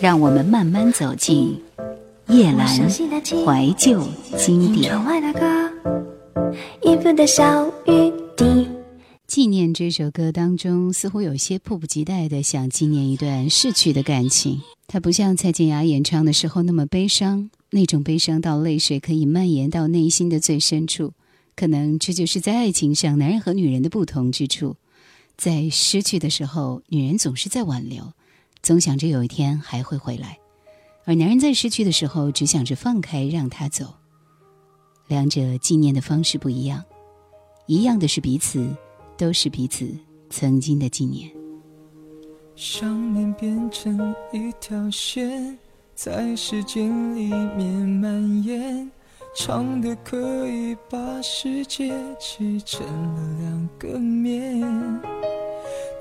让我们慢慢走进叶阑怀旧经典。纪念这首歌当中，似乎有些迫不及待的想纪念一段逝去的感情。它不像蔡健雅演唱的时候那么悲伤，那种悲伤到泪水可以蔓延到内心的最深处。可能这就是在爱情上男人和女人的不同之处。在失去的时候，女人总是在挽留，总想着有一天还会回来；而男人在失去的时候，只想着放开，让他走。两者纪念的方式不一样，一样的是彼此，都是彼此曾经的纪念。想念变成一条线，在时间里面蔓延，长的可以把世界切成了两个面。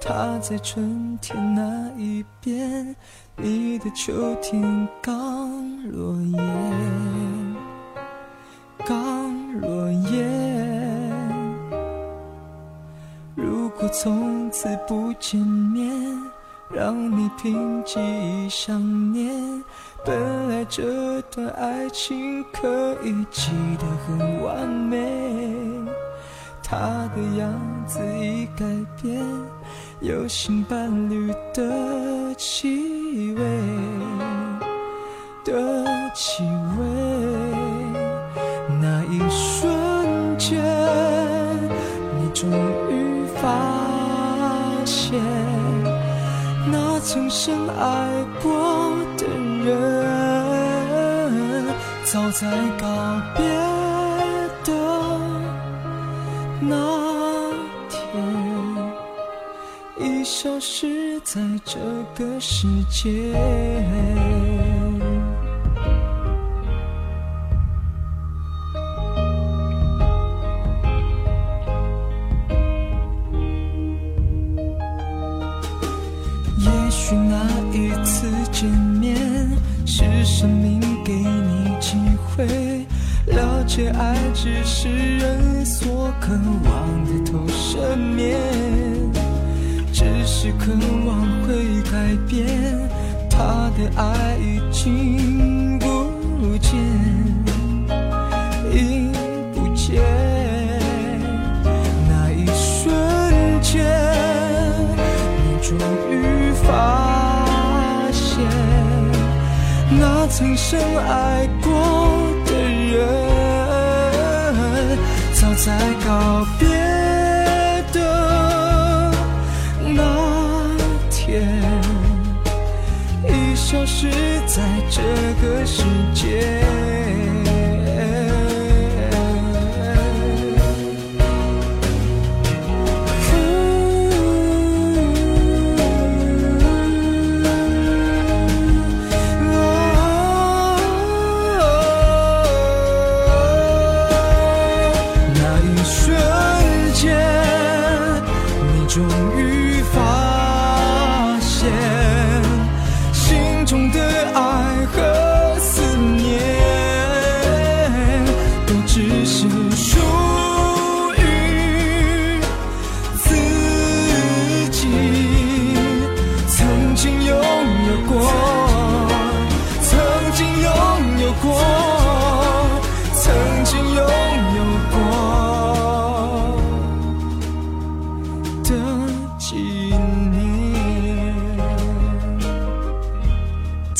他在春天那一边，你的秋天刚落叶，刚落叶。如果从此不见面，让你凭记忆想念。本来这段爱情可以记得很完美，他的样子已改变。有新伴侣的气味的气味，那一瞬间，你终于发现，那曾深爱过的人，早在告别的那。已消失在这个世界。在这个世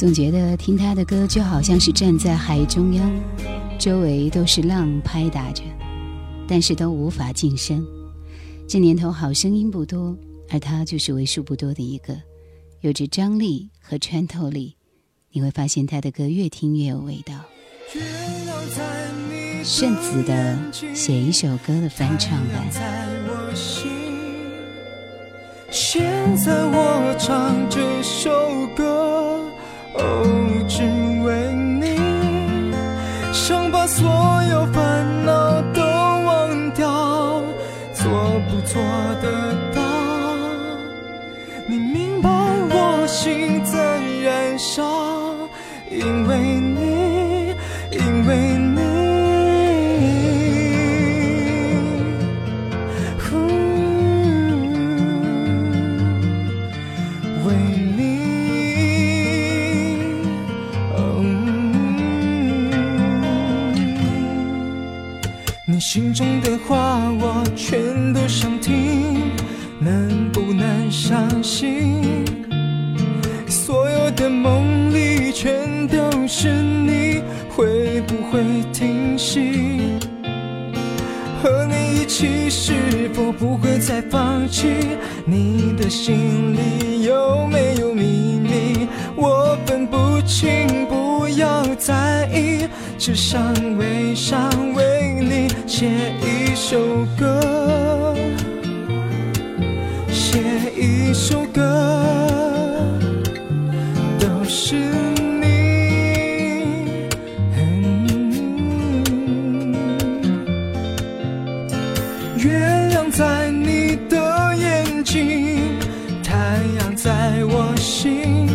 总觉得听他的歌就好像是站在海中央，周围都是浪拍打着，但是都无法近身。这年头好声音不多，而他就是为数不多的一个，有着张力和穿透力。你会发现他的歌越听越有味道。顺子的写一首歌的翻唱版。现在我唱这首歌。哦，只为你，想把所有烦恼都忘掉，做不做得到？你明白我心在燃烧，心中的话我全都想听，能不能相信？所有的梦里全都是你，会不会停息？和你一起是否不会再放弃？你的心里有没有秘密？我分不清，不要在意，只想月亮在你的眼睛，太阳在我心。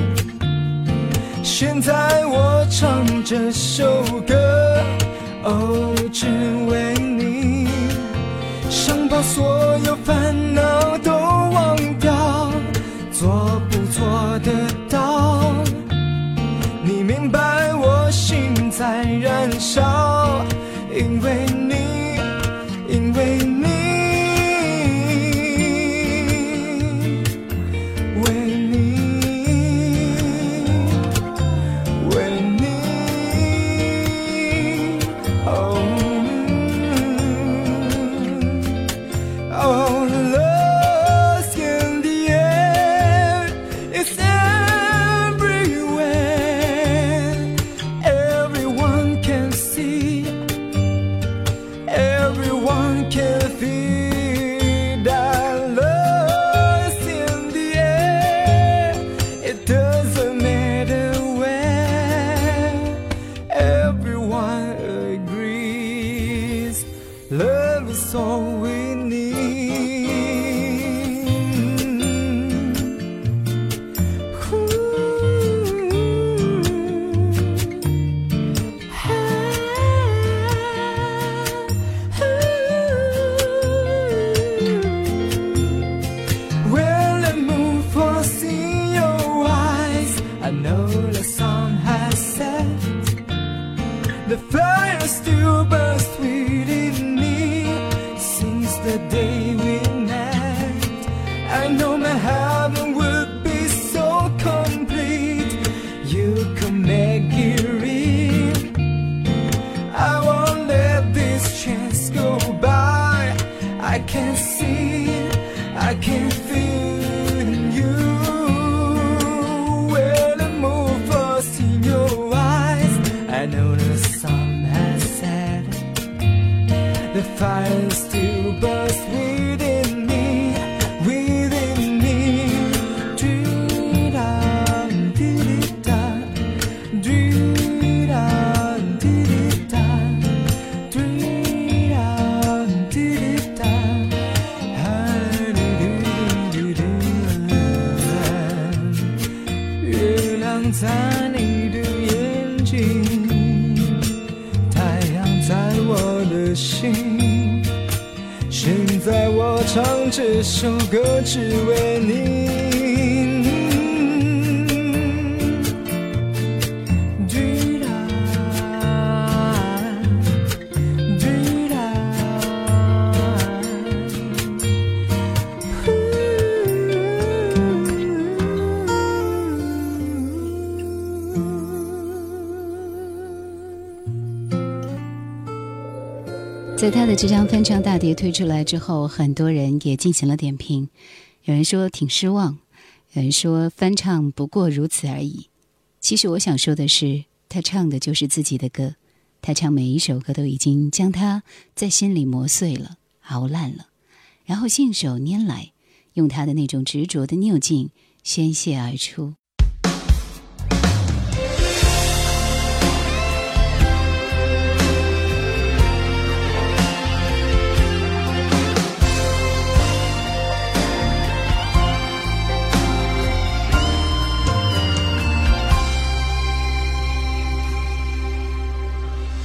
现在我唱这首歌，哦，只为你，想把所有烦 can 这这首歌只为你。在他的这张翻唱大碟推出来之后，很多人也进行了点评。有人说挺失望，有人说翻唱不过如此而已。其实我想说的是，他唱的就是自己的歌，他唱每一首歌都已经将他在心里磨碎了、熬烂了，然后信手拈来，用他的那种执着的拗劲宣泄而出。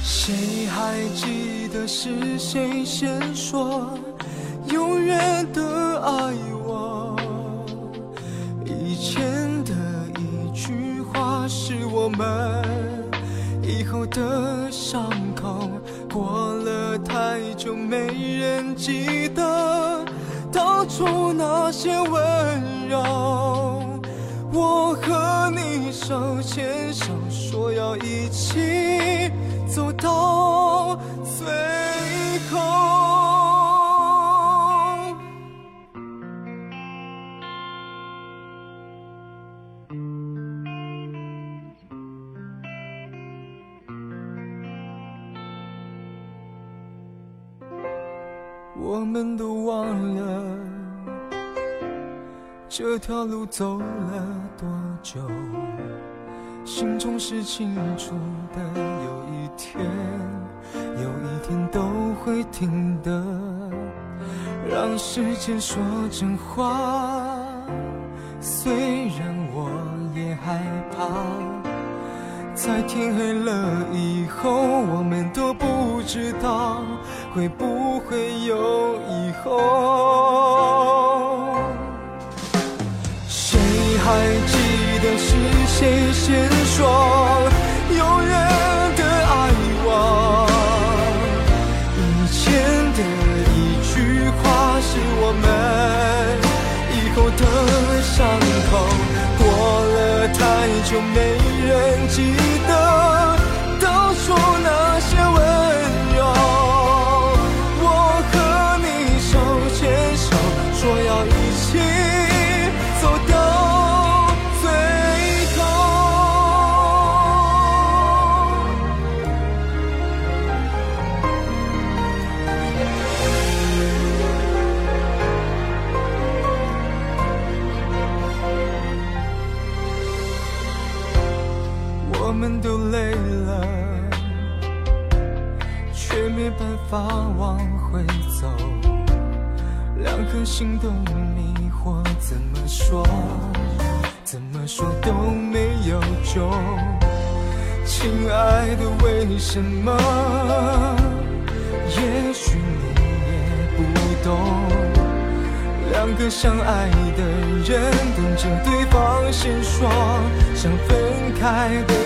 谁还记得是谁先说永远的爱我？以前的一句话，是我们以后的伤口。过了太久，没人记得当初那些温柔。我和你手牵手，说要一起走到最后。我们都忘了这条路走了多久，心中是清楚的。有一天，有一天都会听的。让时间说真话，虽然我也害怕。在天黑了以后，我们都不知道会不会有以后。谁还是谁先说永远的爱我？以前的一句话是我们以后的伤口。过了太久，没开。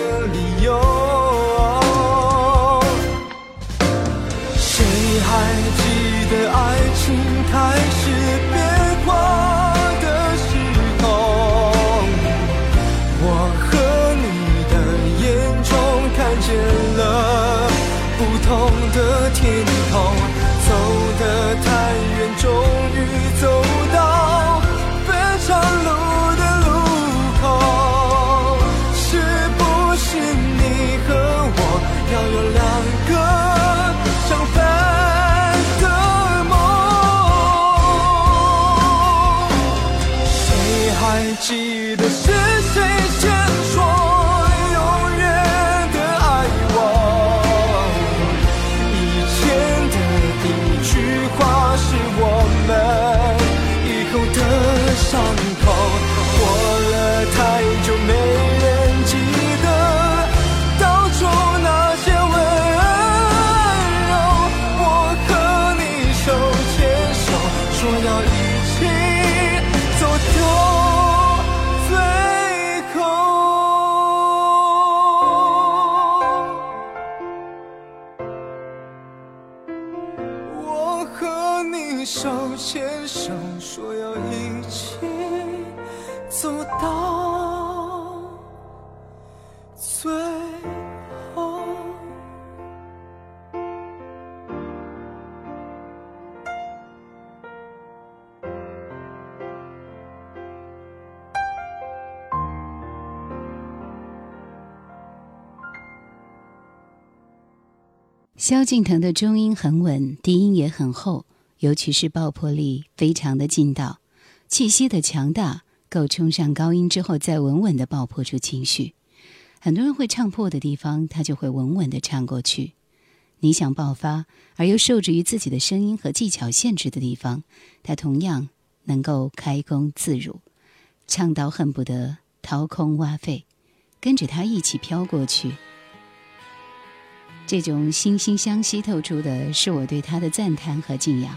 萧敬腾的中音很稳，低音也很厚，尤其是爆破力非常的劲道，气息的强大够冲上高音之后再稳稳的爆破出情绪。很多人会唱破的地方，他就会稳稳的唱过去。你想爆发而又受制于自己的声音和技巧限制的地方，他同样能够开弓自如，唱到恨不得掏空挖肺，跟着他一起飘过去。这种惺惺相惜透出的是我对他的赞叹和敬仰。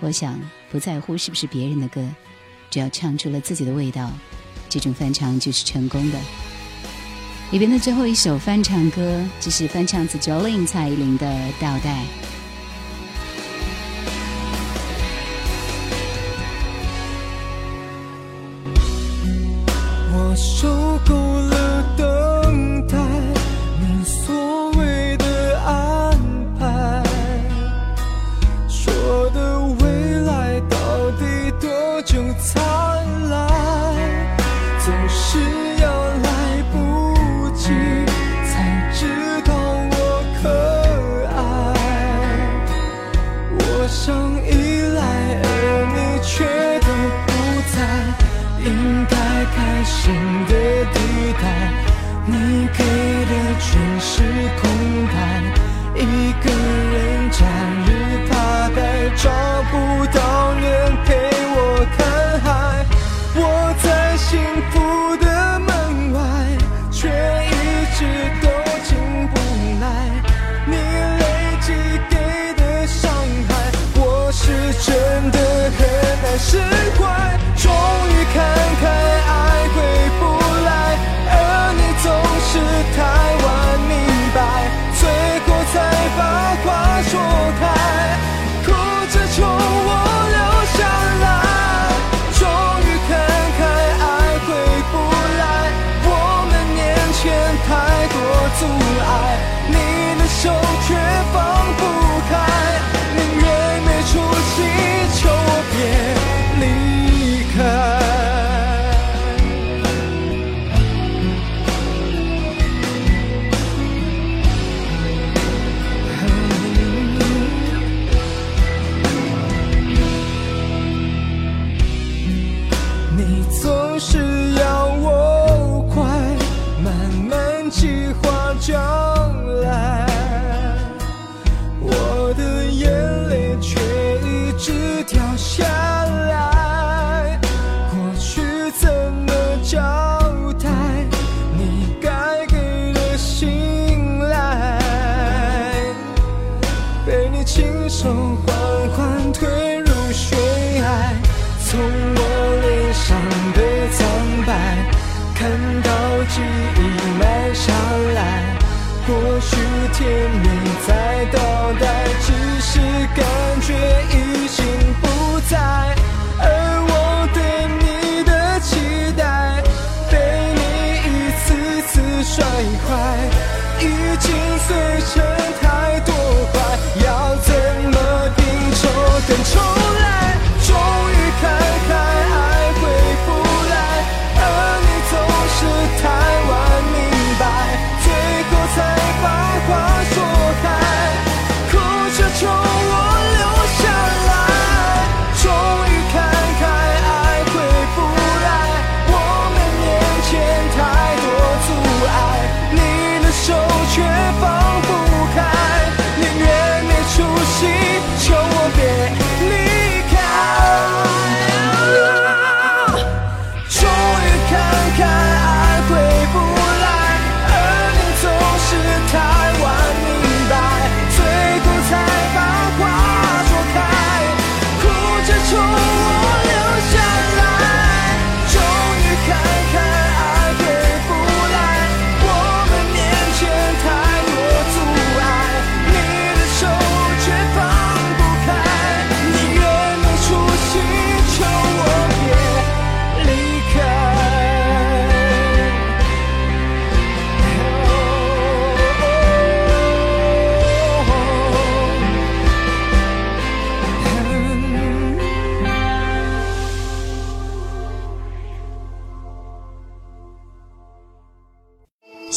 我想不在乎是不是别人的歌，只要唱出了自己的味道，这种翻唱就是成功的。里边的最后一首翻唱歌，这是翻唱自 Jolin 蔡依林的《倒带》。我受够了全是空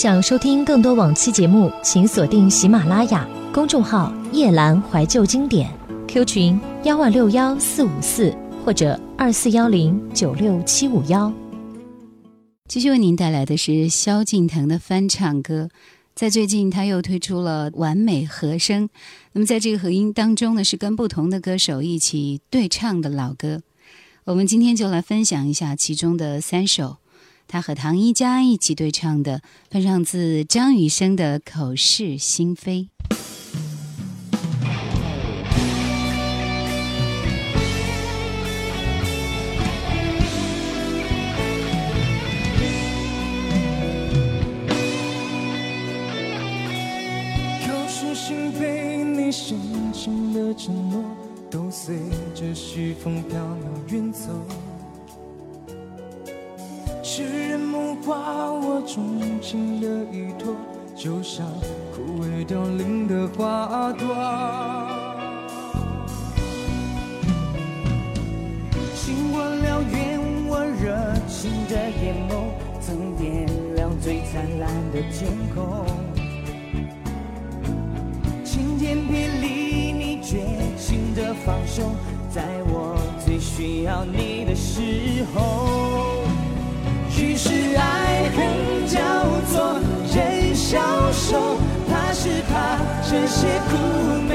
想收听更多往期节目，请锁定喜马拉雅公众号“夜阑怀旧经典 ”，Q 群幺二六幺四五四或者二四幺零九六七五幺。继续为您带来的是萧敬腾的翻唱歌，在最近他又推出了完美和声。那么在这个合音当中呢，是跟不同的歌手一起对唱的老歌。我们今天就来分享一下其中的三首，他和唐一佳一起对唱的翻唱自张雨生的口是心非。口是心非你深情的承诺都随着西风飘渺远走。世人目挂我钟情的依托，就像枯萎凋零的花朵。星光燎原我热情的眼眸，曾点亮最灿烂的天空。晴天霹雳，你绝情的放手，在我最需要你的时候。这些苦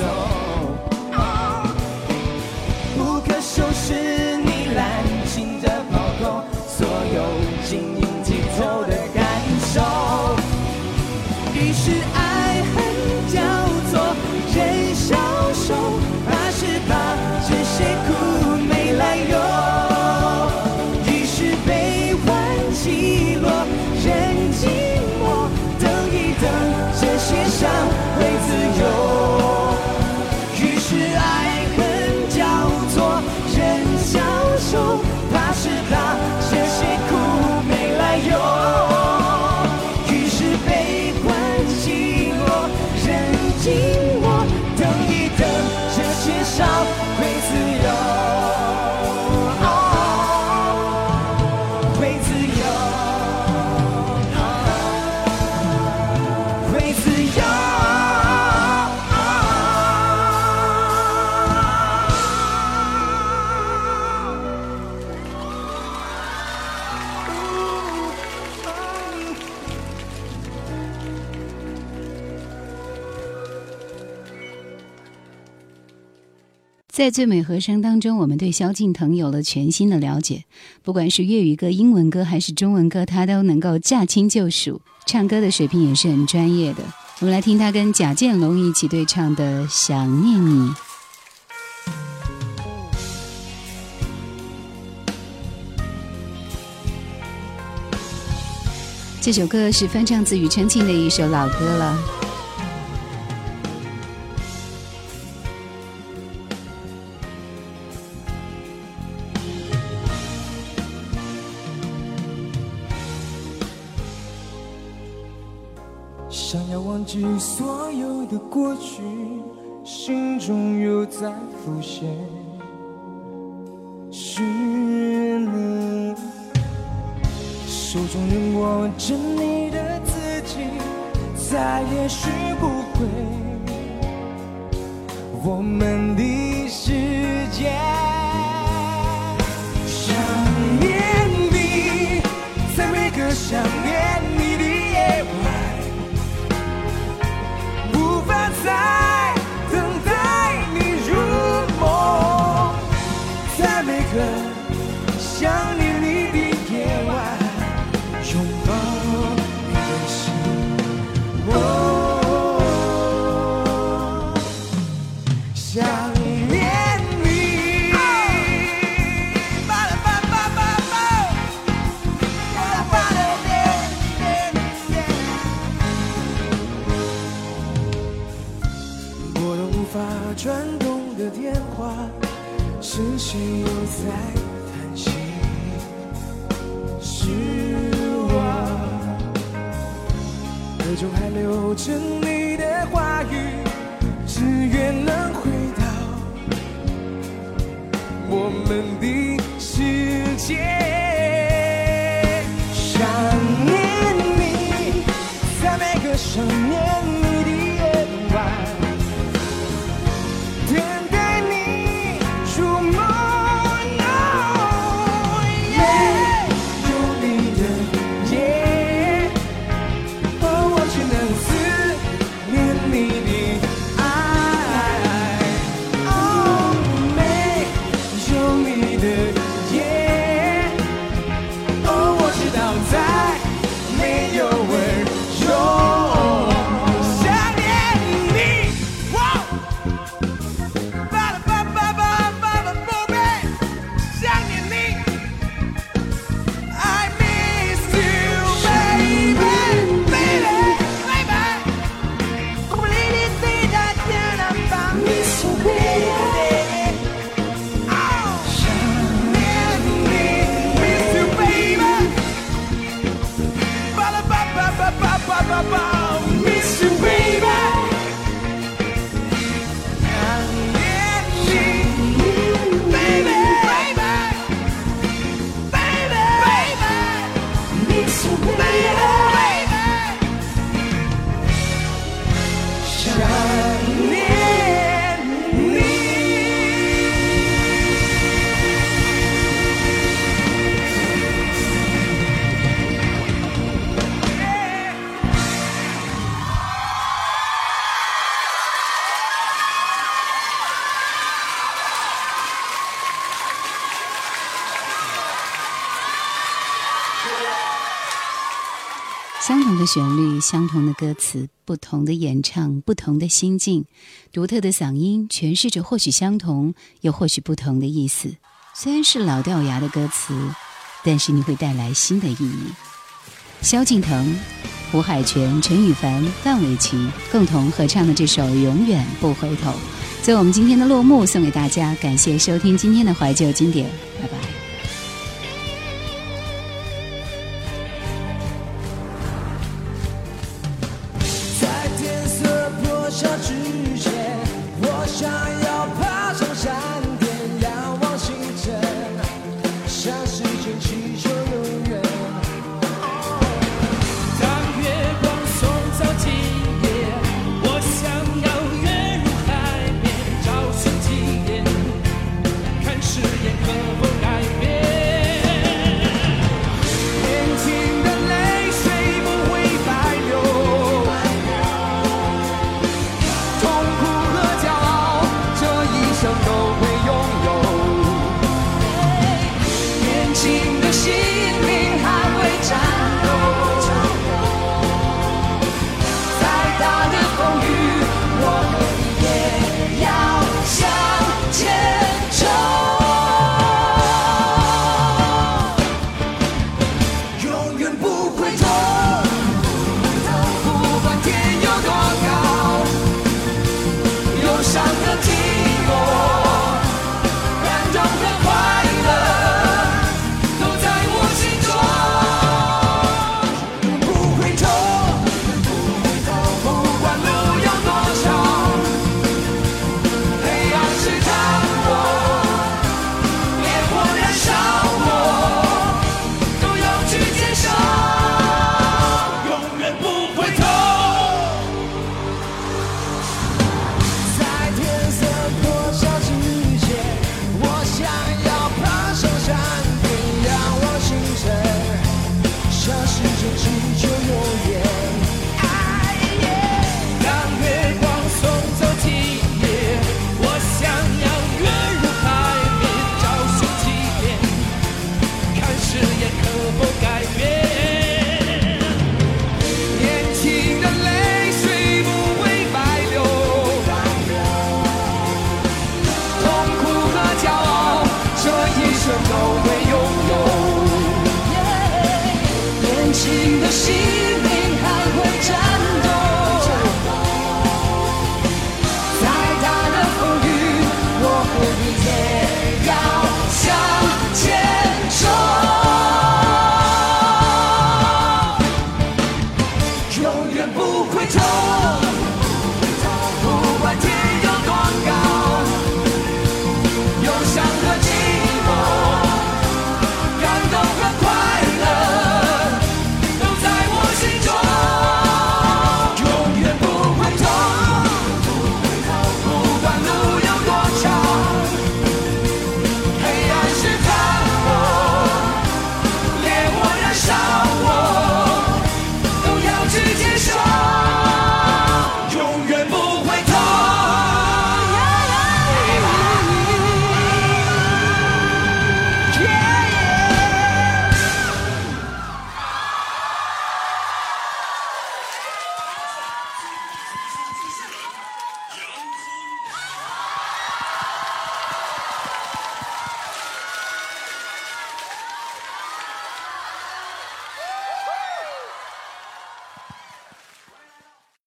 的在最美和声当中，我们对萧敬腾有了全新的了解。不管是粤语歌、英文歌还是中文歌，他都能够驾轻就熟，唱歌的水平也是很专业的。我们来听他跟贾建龙一起对唱的《想念你》。这首歌是翻唱自庾澄庆的一首老歌了。忘记所有的过去，心中又在浮现。是你，手中仍握着你的自己，再也学不会我们的世界。是谁又在叹息。失望耳中还留着你的话语只愿能回到我们的世界。旋律相同的歌词，不同的演唱，不同的心境，独特的嗓音诠释着或许相同又或许不同的意思。虽然是老掉牙的歌词，但是你会带来新的意义。萧敬腾、胡海泉、陈羽凡、范玮琪共同合唱的这首《永远不回头》，作为我们今天的落幕，送给大家。感谢收听今天的怀旧经典，拜拜。